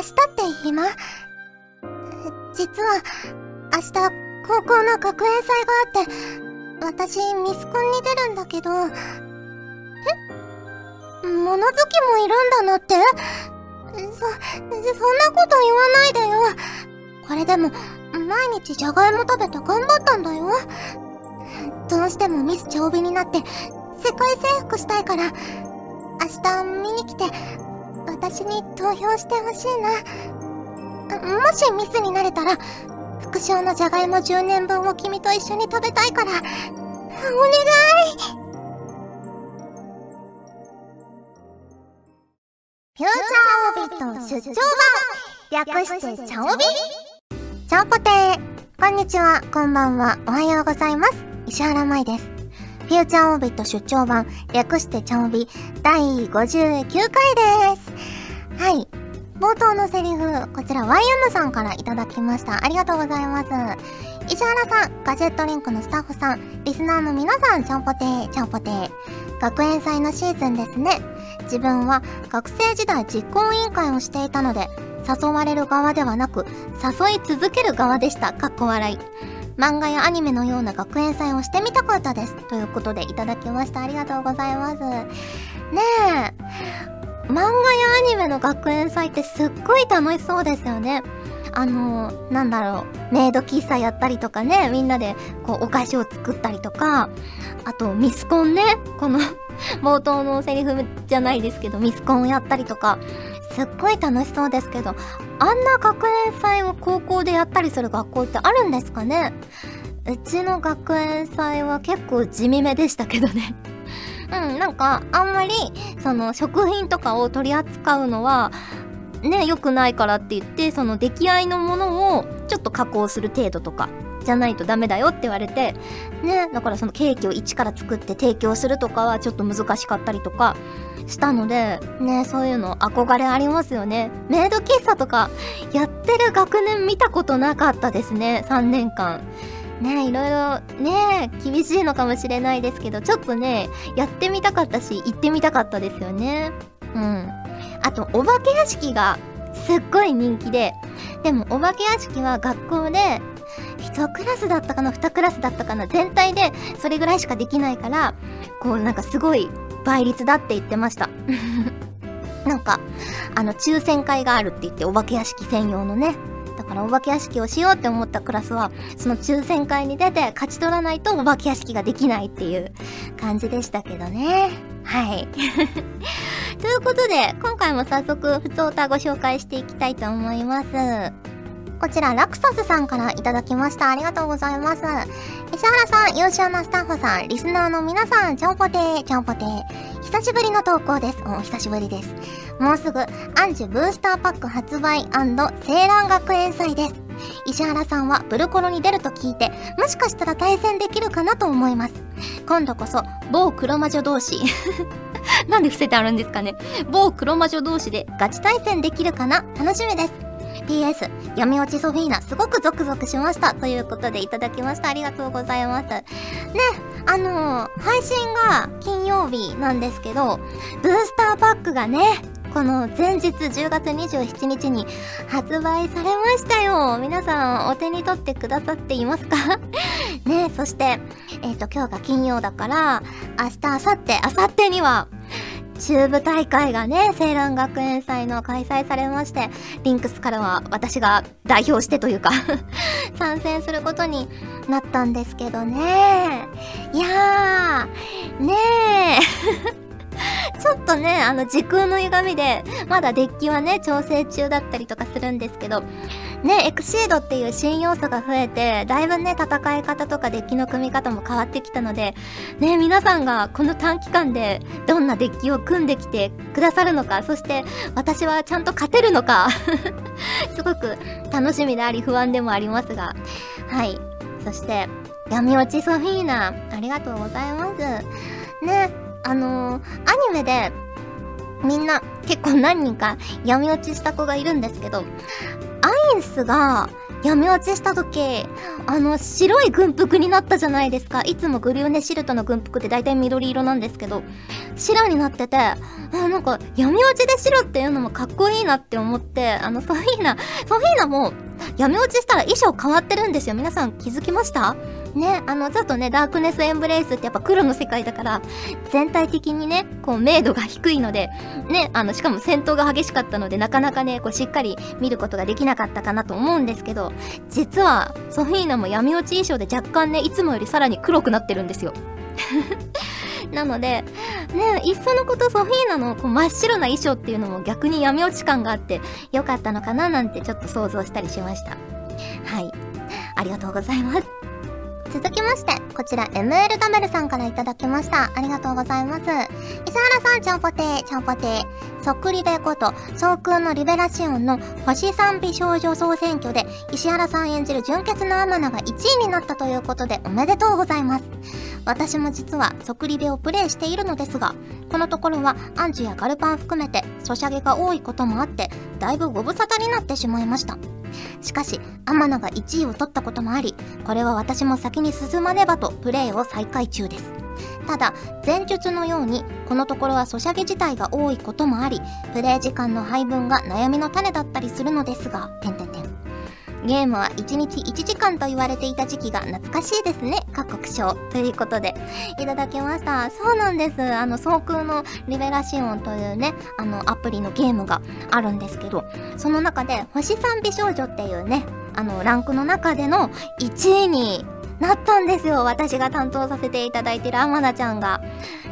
明日って暇？実は、明日、高校の学園祭があって、私、ミスコンに出るんだけど、え？物好きもいるんだなって？そ、そんなこと言わないでよ。これでも、毎日じゃがいも食べて頑張ったんだよ。どうしてもミス長尾になって、世界征服したいから、明日見に来て、私に投票してほしいな。もしミスになれたら、副賞のじゃがいも10年分を君と一緒に食べたいから、お願い。フューチャーオビット出張版。略してチャオビ？チャオポテー。こんにちは、こんばんは、おはようございます。石原舞です。フューチャーオービット出張版略してチャオビ第59回です。はい。冒頭のセリフ、こちら YM さんからいただきました。ありがとうございます。石原さん、ガジェットリンクのスタッフさん、リスナーの皆さん、ちゃんぽてー、ちゃんぽてー。学園祭のシーズンですね。自分は学生時代実行委員会をしていたので、誘われる側ではなく、誘い続ける側でした。かっこ笑い。漫画やアニメのような学園祭をしてみたかったです。ということでいただきました。ありがとうございます。ねえ。漫画やアニメの学園祭ってすっごい楽しそうですよね。あの、なんだろう、メイド喫茶やったりとかね、みんなでこうお菓子を作ったりとか、あとミスコンね、この 冒頭のセリフじゃないですけど、ミスコンをやったりとか、すっごい楽しそうですけど、あんな学園祭を高校でやったりする学校ってあるんですかね？うちの学園祭は結構地味めでしたけどね。うん、なんか、あんまり、その、食品とかを取り扱うのは、ね、良くないからって言って、その出来合いのものをちょっと加工する程度とか、じゃないとダメだよって言われて、ね、だからそのケーキを一から作って提供するとかはちょっと難しかったりとかしたので、ね、そういうの憧れありますよね。メイド喫茶とかやってる学年見たことなかったですね、3年間。ねいろいろね厳しいのかもしれないですけどちょっとねやってみたかったし行ってみたかったですよねうんあとお化け屋敷がすっごい人気ででもお化け屋敷は学校で1クラスだったかな2クラスだったかな全体でそれぐらいしかできないからこうなんかすごい倍率だって言ってました なんかあの抽選会があるって言ってお化け屋敷専用のねだからお化け屋敷をしようって思ったクラスは、その抽選会に出て勝ち取らないとお化け屋敷ができないっていう感じでしたけどね。はい。ということで、今回も早速、ふつおたご紹介していきたいと思います。こちら、ラクサスさんからいただきました。ありがとうございます。石原さん、優秀なスタッフさん、リスナーの皆さん、ちゃんぽてー、ちゃんぽてー。久しぶりの投稿です。お久しぶりです。もうすぐ、アンジュブースターパック発売青蘭学園祭です。石原さんはブルコロに出ると聞いて、もしかしたら対戦できるかなと思います。今度こそ、某黒魔女同士。なんで伏せてあるんですかね。某黒魔女同士でガチ対戦できるかな楽しみです。PS、闇落ちソフィーナ、すごくゾクゾクしました。ということでいただきました。ありがとうございます。ね、あのー、配信が金曜日なんですけど、ブースターパックがね、この前日10月27日に発売されましたよ。皆さんお手に取ってくださっていますか？ねそして、えっ、ー、と、今日が金曜だから、明日、明後日、明後日には、中部大会がね、青蘭学園祭の開催されまして、リンクスからは私が代表してというか 参戦することになったんですけどね。いやー、ねえ ちょっとね、あの時空の歪みで、まだデッキはね、調整中だったりとかするんですけど、ね、エクシードっていう新要素が増えて、だいぶね、戦い方とかデッキの組み方も変わってきたので、ね、皆さんがこの短期間でどんなデッキを組んできてくださるのか、そして私はちゃんと勝てるのか すごく楽しみであり不安でもありますが、はい。そして、闇落ちソフィーナ、ありがとうございます。ね、あのー、アニメで、みんな結構何人か闇落ちした子がいるんですけど、アインスが闇落ちした時、あの、白い軍服になったじゃないですか。いつもグリューネシルトの軍服って大体緑色なんですけど、白になってて、あ、なんか、闇落ちで白っていうのもかっこいいなって思って、あの、ソフィーナ、ソフィーナも、闇落ちしたら衣装変わってるんですよ。皆さん気づきました？ね、あの、ちょっとね、ダークネスエンブレイスってやっぱ黒の世界だから、全体的にね、こう、明度が低いので、ね、あの、しかも戦闘が激しかったので、なかなかね、こう、しっかり見ることができなかったかなと思うんですけど、実は、ソフィーナも闇落ち衣装で若干ね、いつもよりさらに黒くなってるんですよ。なので、ね、いっそのことソフィーナのこう真っ白な衣装っていうのも逆に闇落ち感があってよかったのかななんてちょっと想像したりしました。はい。ありがとうございます。続きまして、こちら ML ダメルさんから頂きました。ありがとうございます。石原さん、ちゃんぽてー、ちゃんぽてー。そっくりべこと、総空のリベラシオンの星賛美少女総選挙で、石原さん演じる純潔のアマナが1位になったということで、おめでとうございます。私も実は、そくりべをプレイしているのですが、このところは、アンジュやガルパン含めて、ソシャゲが多いこともあって、だいぶご無沙汰になってしまいました。しかし、天野が1位を取ったこともあり、これは私も先に進まねばとプレイを再開中です。ただ、前述のように、このところはソシャゲ自体が多いこともあり、プレイ時間の配分が悩みの種だったりするのですが、てんてんてん。ゲームは1日1時間と言われていた時期が懐かしいですね。各国賞。ということで、いただきました。そうなんです。あの、総空のリベラシオンというね、あの、アプリのゲームがあるんですけど、その中で、星3美少女っていうね、あの、ランクの中での1位になったんですよ。私が担当させていただいてるアマナちゃんが。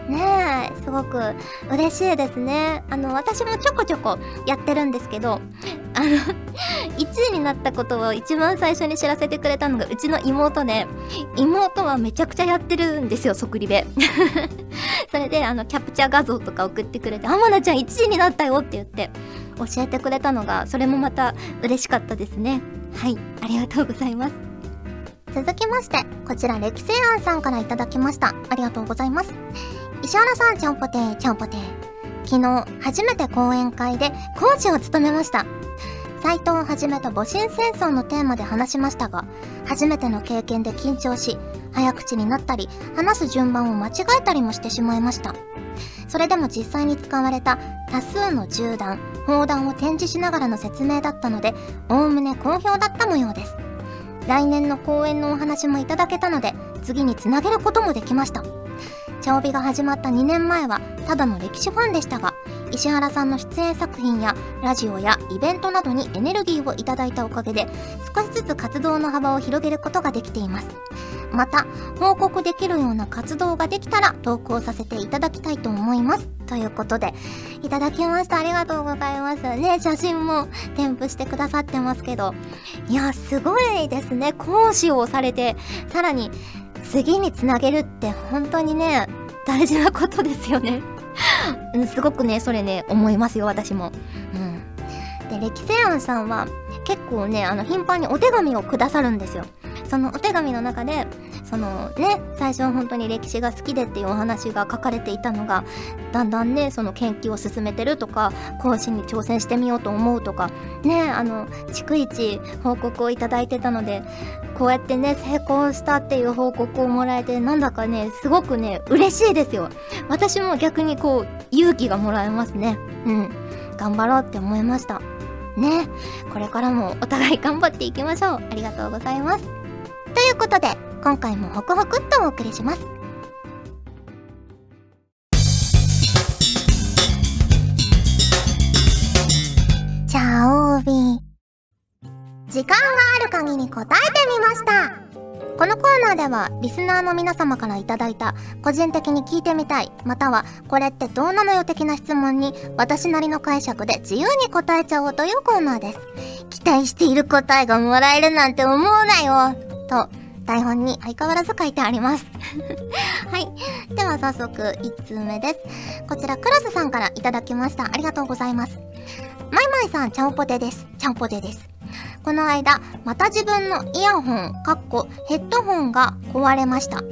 ねえ、すごく嬉しいですね。あの、私もちょこちょこやってるんですけど、あの 1位になったことを一番最初に知らせてくれたのがうちの妹で、妹はめちゃくちゃやってるんですよ、即リベ。それで、あの、キャプチャー画像とか送ってくれて、アマナちゃん1位になったよって言って、教えてくれたのが、それもまた嬉しかったですね。はい、ありがとうございます。続きまして、こちら歴世庵さんから頂きました。ありがとうございます。石原さん、ちゃんぽてー、ちゃんぽてー。昨日、初めて講演会で講師を務めました。斎藤をはじめと戊辰戦争のテーマで話しましたが、初めての経験で緊張し、早口になったり、話す順番を間違えたりもしてしまいました。それでも実際に使われた多数の銃弾、砲弾を展示しながらの説明だったので、おおむね好評だった模様です。来年の公演のお話もいただけたので次につなげることもできました。茶帯が始まった2年前はただの歴史ファンでしたが石原さんの出演作品やラジオやイベントなどにエネルギーをいただいたおかげで少しずつ活動の幅を広げることができています。また報告できるような活動ができたら投稿させていただきたいと思います。ということでいただきました。ありがとうございます。ね写真も添付してくださってますけど。いやすごいですね。講師をされてさらに次につなげるって本当にね大事なことですよね。すごくねそれね思いますよ私も。うん。で歴世庵さんは結構ねあの頻繁にお手紙をくださるんですよ。そのお手紙の中でそのね最初は本当に歴史が好きでっていうお話が書かれていたのがだんだんねその研究を進めてるとか講師に挑戦してみようと思うとかねあの逐一報告をいただいてたのでこうやってね成功したっていう報告をもらえてなんだかねすごくね嬉しいですよ。私も逆にこう勇気がもらえますね。うん。頑張ろうって思いました。ね。これからもお互い頑張っていきましょう。ありがとうございます。ということで、今回もホクホクっとお送りします。チャオビ時間がある限り答えてみました。このコーナーではリスナーの皆様からいいた個人的に聞いてみたいまたはこれってどうなのよ的な質問に私なりの解釈で自由に答えちゃおうというコーナーです。期待している答えがもらえるなんて思うなよ。と、台本に相変わらず書いてあります はい。では早速、1通目です。こちら、クラスさんからいただきました。ありがとうございます。マイマイさん、ちゃんぽてです。ちゃんぽてです。この間、また自分のイヤホン、かっこヘッドホンが壊れました。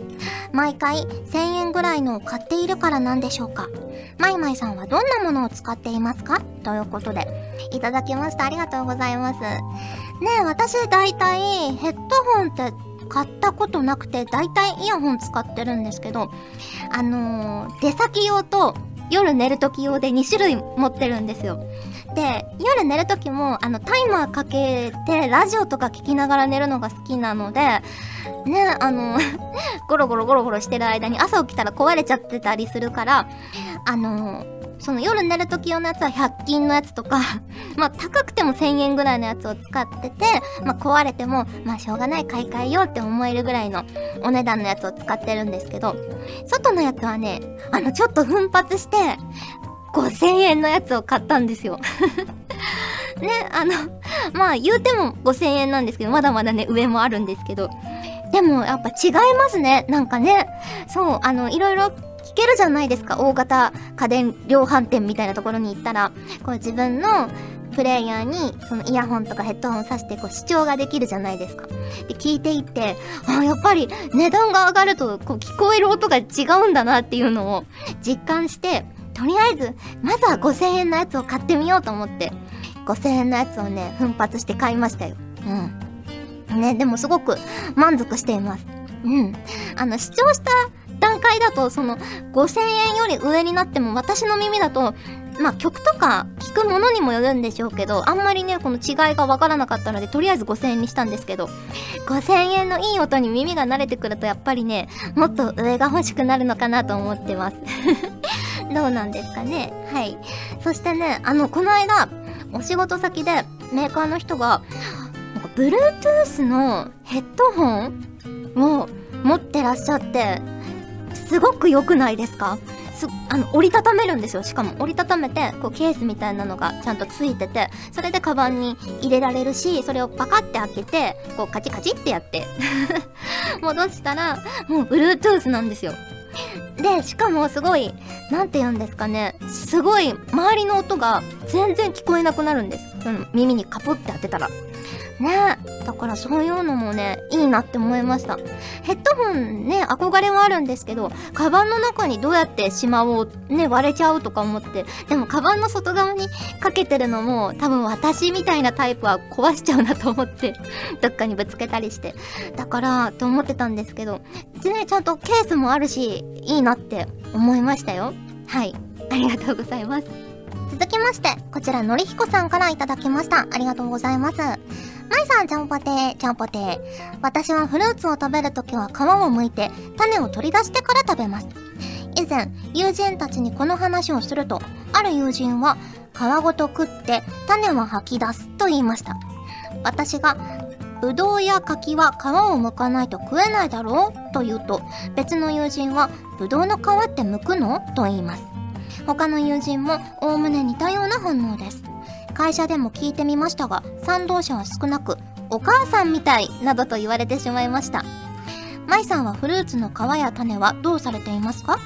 毎回1000円ぐらいのを買っているからなんでしょうかマイマイさんはどんなものを使っていますか？ということで、いただきました。ありがとうございます。ねえ、私大体ヘッドホンって買ったことなくて、大体イヤホン使ってるんですけど、あのー、出先用と夜寝る時用で2種類持ってるんですよ。で、夜寝る時も、あの、タイマーかけて、ラジオとか聞きながら寝るのが好きなので、ね、あの ゴロゴロゴロゴロしてる間に朝起きたら壊れちゃってたりするから、あのその夜寝る時用のやつは100均のやつとか まあ高くても1000円ぐらいのやつを使ってて、まあ壊れても、まあしょうがない買い替えようって思えるぐらいのお値段のやつを使ってるんですけど、外のやつはね、あのちょっと奮発して、5000円のやつを買ったんですよ ね、あの、まあ言うても5000円なんですけど、まだまだね、上もあるんですけど、でもやっぱ違いますね。なんかね、そう、あの、いろいろけるじゃないですか。大型家電量販店みたいなところに行ったら、こう自分のプレイヤーにそのイヤホンとかヘッドホンさしてこう視聴ができるじゃないですか。で、聞いていって、あやっぱり値段が上がるとこう聞こえる音が違うんだなっていうのを実感して、とりあえず、まずは5000円のやつを買ってみようと思って、5000円のやつをね、奮発して買いましたよ。うん。ね、でもすごく満足しています。うん。あの、視聴した段階だと、その、5000円より上になっても、私の耳だと、まあ曲とか聞くものにもよるんでしょうけど、あんまりね、この違いがわからなかったので、とりあえず5000円にしたんですけど、5000円のいい音に耳が慣れてくると、やっぱりね、もっと上が欲しくなるのかなと思ってます。どうなんですかねはい。そしてね、あの、この間、お仕事先でメーカーの人が、なんか、Bluetooth のヘッドホンを持ってらっしゃって、すごく良くないですか？すあの折りたためるんですよ。しかも折りたためてこうケースみたいなのがちゃんとついててそれでカバンに入れられるしそれをパカって開けてこうカチカチってやって 戻したらもう Bluetooth なんですよ。でしかもすごい何て言うんですかね。すごい周りの音が全然聞こえなくなるんです、うん、耳にカポって当てたら。ねだからそういうのもね、いいなって思いました。ヘッドホンね、憧れはあるんですけど、カバンの中にどうやってしまおう、ね、割れちゃうとか思って、でもカバンの外側にかけてるのも、多分私みたいなタイプは壊しちゃうなと思って、どっかにぶつけたりして。だから、と思ってたんですけど、でね、ちゃんとケースもあるし、いいなって思いましたよ。はい。ありがとうございます。続きまして、こちらのりひこさんからいただきました。ありがとうございます。まいさん、ちゃんぽてー、ちゃんぽてー。私はフルーツを食べるときは皮を剥いて、種を取り出してから食べます。以前、友人たちにこの話をすると、ある友人は、皮ごと食って種は吐き出すと言いました。私が、ぶどうや柿は皮を剥かないと食えないだろうと言うと、別の友人は、ぶどうの皮って剥くのと言います。他の友人も、おおむね似たような反応です。会社でも聞いてみましたが、賛同者は少なく、お母さんみたいなどと言われてしまいました。舞さんはフルーツの皮や種はどうされていますか？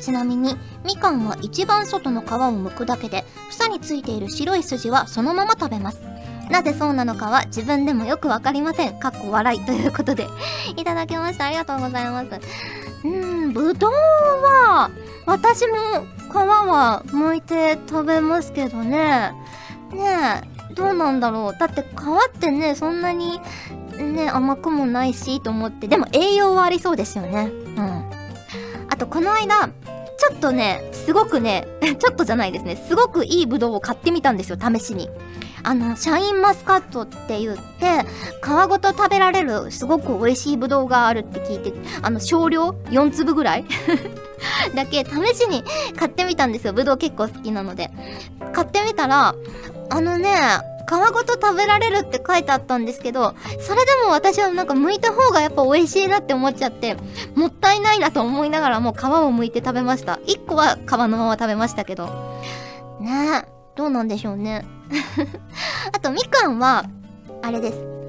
ちなみに、みかんは一番外の皮を剥くだけで、房についている白い筋はそのまま食べます。なぜそうなのかは自分でもよくわかりません。かっこ笑いということでいただきました。ありがとうございます。うーん、ぶどうは、私も皮は剥いて食べますけどね。ねえ、どうなんだろう。だって皮ってね、そんなにね、甘くもないしと思って。でも栄養はありそうですよね。うん。あとこの間、ちょっとね、すごくね、ちょっとじゃないですね。すごくいいブドウを買ってみたんですよ、試しに。あの、シャインマスカットって言って、皮ごと食べられるすごく美味しいブドウがあるって聞いて、あの、少量 ?4 粒ぐらい？だけ試しに買ってみたんですよ。ブドウ結構好きなので。買ってみたら、あのね、皮ごと食べられるって書いてあったんですけど、それでも私はなんか剥いた方がやっぱ美味しいなって思っちゃって、もったいないなと思いながらもう皮を剥いて食べました。1個は皮のまま食べましたけど。ねえ、どうなんでしょうね。あとみかんは、あれです。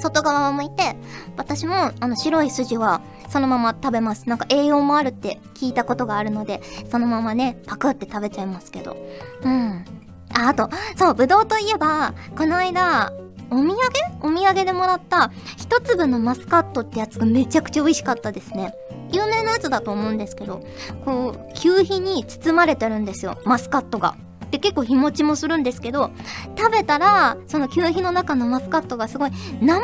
外側を剥いて、私もあの白い筋はそのまま食べます。なんか栄養もあるって聞いたことがあるので、そのままね、パクって食べちゃいますけど。うん。あ、あと、そう、ぶどうといえば、この間、お土産？お土産でもらった一粒のマスカットってやつがめちゃくちゃ美味しかったですね。有名なやつだと思うんですけどこう求肥に包まれてるんですよマスカットが。で結構日持ちもするんですけど食べたらその求肥の中のマスカットがすごい生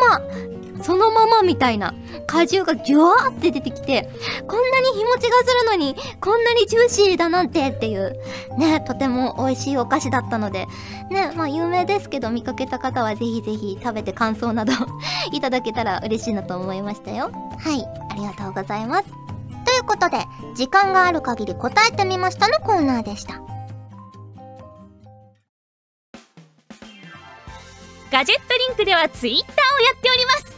そのままみたいな果汁がギュワーって出てきてこんなに日持ちがするのにこんなにジューシーだなんてっていう。ねとても美味しいお菓子だったので。ねまあ有名ですけど見かけた方はぜひぜひ食べて感想など いただけたら嬉しいなと思いましたよ。はいありがとうございます。ということで時間がある限り答えてみましたのコーナーでした。ガジェットリンクではツイッターをやっております。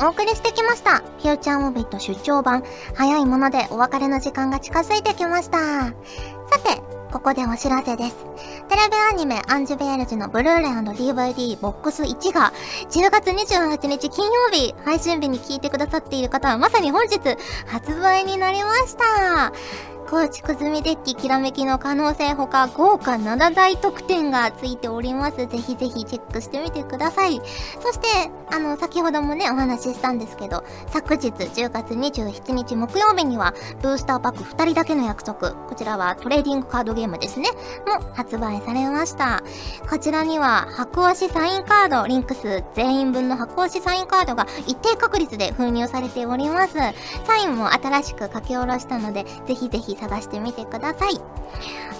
お送りしてきました。フューチャーモビット出張版。早いものでお別れの時間が近づいてきました。さて、ここでお知らせです。テレビアニメアンジュベールジのブルーレイ &DVD ボックス1が10月28日金曜日配信日に聞いてくださっている方はまさに本日発売になりました。構築済みデッキきらめきの可能性ほか豪華7大特典がついております。ぜひぜひチェックしてみてください。そして、あの、先ほどもね、お話ししたんですけど、昨日10月27日木曜日には、ブースターパック2人だけの約束、こちらはトレーディングカードゲームですね、も発売されました。こちらには、箱押しサインカード、リンクス全員分の箱押しサインカードが一定確率で封入されております。サインも新しく書き下ろしたので、ぜひぜひ探してみてください。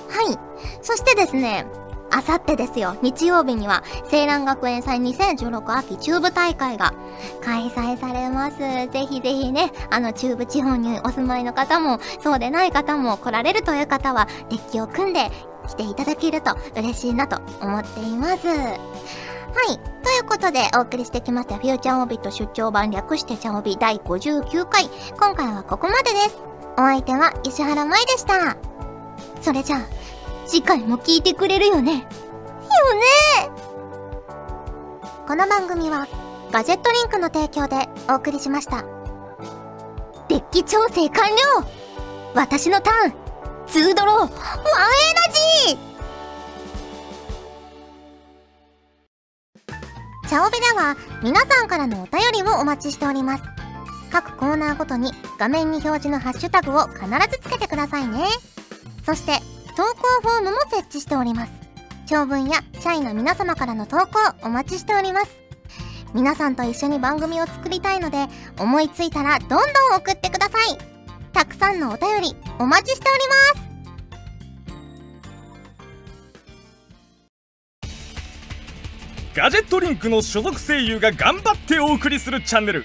はい。そしてですね、あさってですよ、日曜日には、青蘭学園祭2016秋中部大会が開催されます。ぜひぜひね、あの中部地方にお住まいの方も、そうでない方も来られるという方は、デッキを組んで来ていただけると嬉しいなと思っています。はい。ということで、お送りしてきました、フューチャーオビット出張版略してチャオビ第59回。今回はここまでです。お相手は石原舞でした。それじゃあ、次回も聞いてくれるよね？よねこの番組は、ガジェットリンクの提供でお送りしました。デッキ調整完了私のターンツードローワンエナジーチャオベでは皆さんからのお便りをお待ちしております。各コーナーごとに画面に表示のハッシュタグを必ずつけてくださいね。そして、投稿フォームも設置しております。長文や社員の皆様からの投稿お待ちしております。皆さんと一緒に番組を作りたいので、思いついたらどんどん送ってください。たくさんのお便りお待ちしております。ガジェットリンクの所属声優が頑張ってお送りするチャンネル